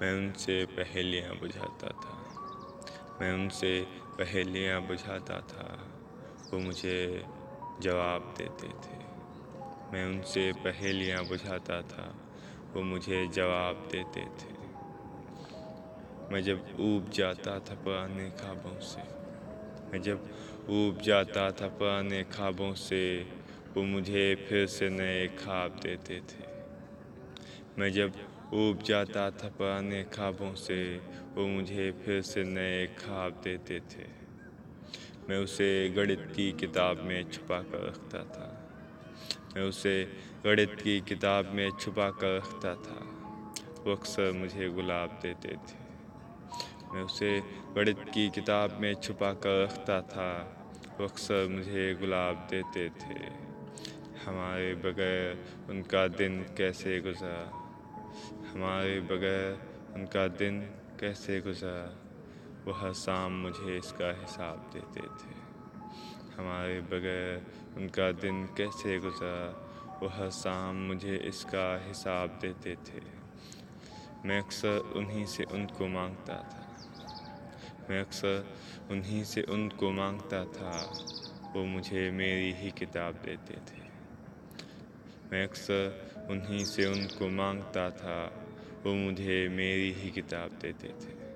मैं उनसे पहेलियाँ बुझाता था। मैं उनसे पहेलियाँ बुझाता था। वो मुझे जवाब देते थे। मैं उनसे पहेलियाँ बुझाता था। वो मुझे जवाब देते थे। मैं जब ऊब जाता था पुराने ख्वाबों से, मैं जब ऊब जाता था पुराने ख्वाबों से, वो मुझे फिर से नए ख्वाब देते थे। मैं जब ऊब जाता था पुराने ख्वाबों से, वो मुझे फिर से नए ख्वाब देते थे। मैं उसे गणित की किताब में छुपा कर रखता था। मैं उसे गणित की किताब में छुपा कर रखता था। वो अक्सर मुझे गुलाब देते थे। मैं उसे गणित की किताब में छुपा कर रखता था। वो अक्सर मुझे गुलाब देते थे। हमारे बगैर उनका दिन कैसे गुजरा? हमारे बगैर उनका दिन कैसे गुजरा? वह शाम मुझे इसका हिसाब देते थे। हमारे बगैर उनका दिन कैसे गुजरा? वह शाम मुझे इसका हिसाब देते थे। मैं अक्सर उन्हीं से उनको माँगता था। मैं अक्सर उन्हीं से उनको माँगता था। वो मुझे मेरी ही किताब देते थे। मैं अक्सर उन्हीं से उनको माँगता था। वो मुझे मेरी ही किताब देते थे।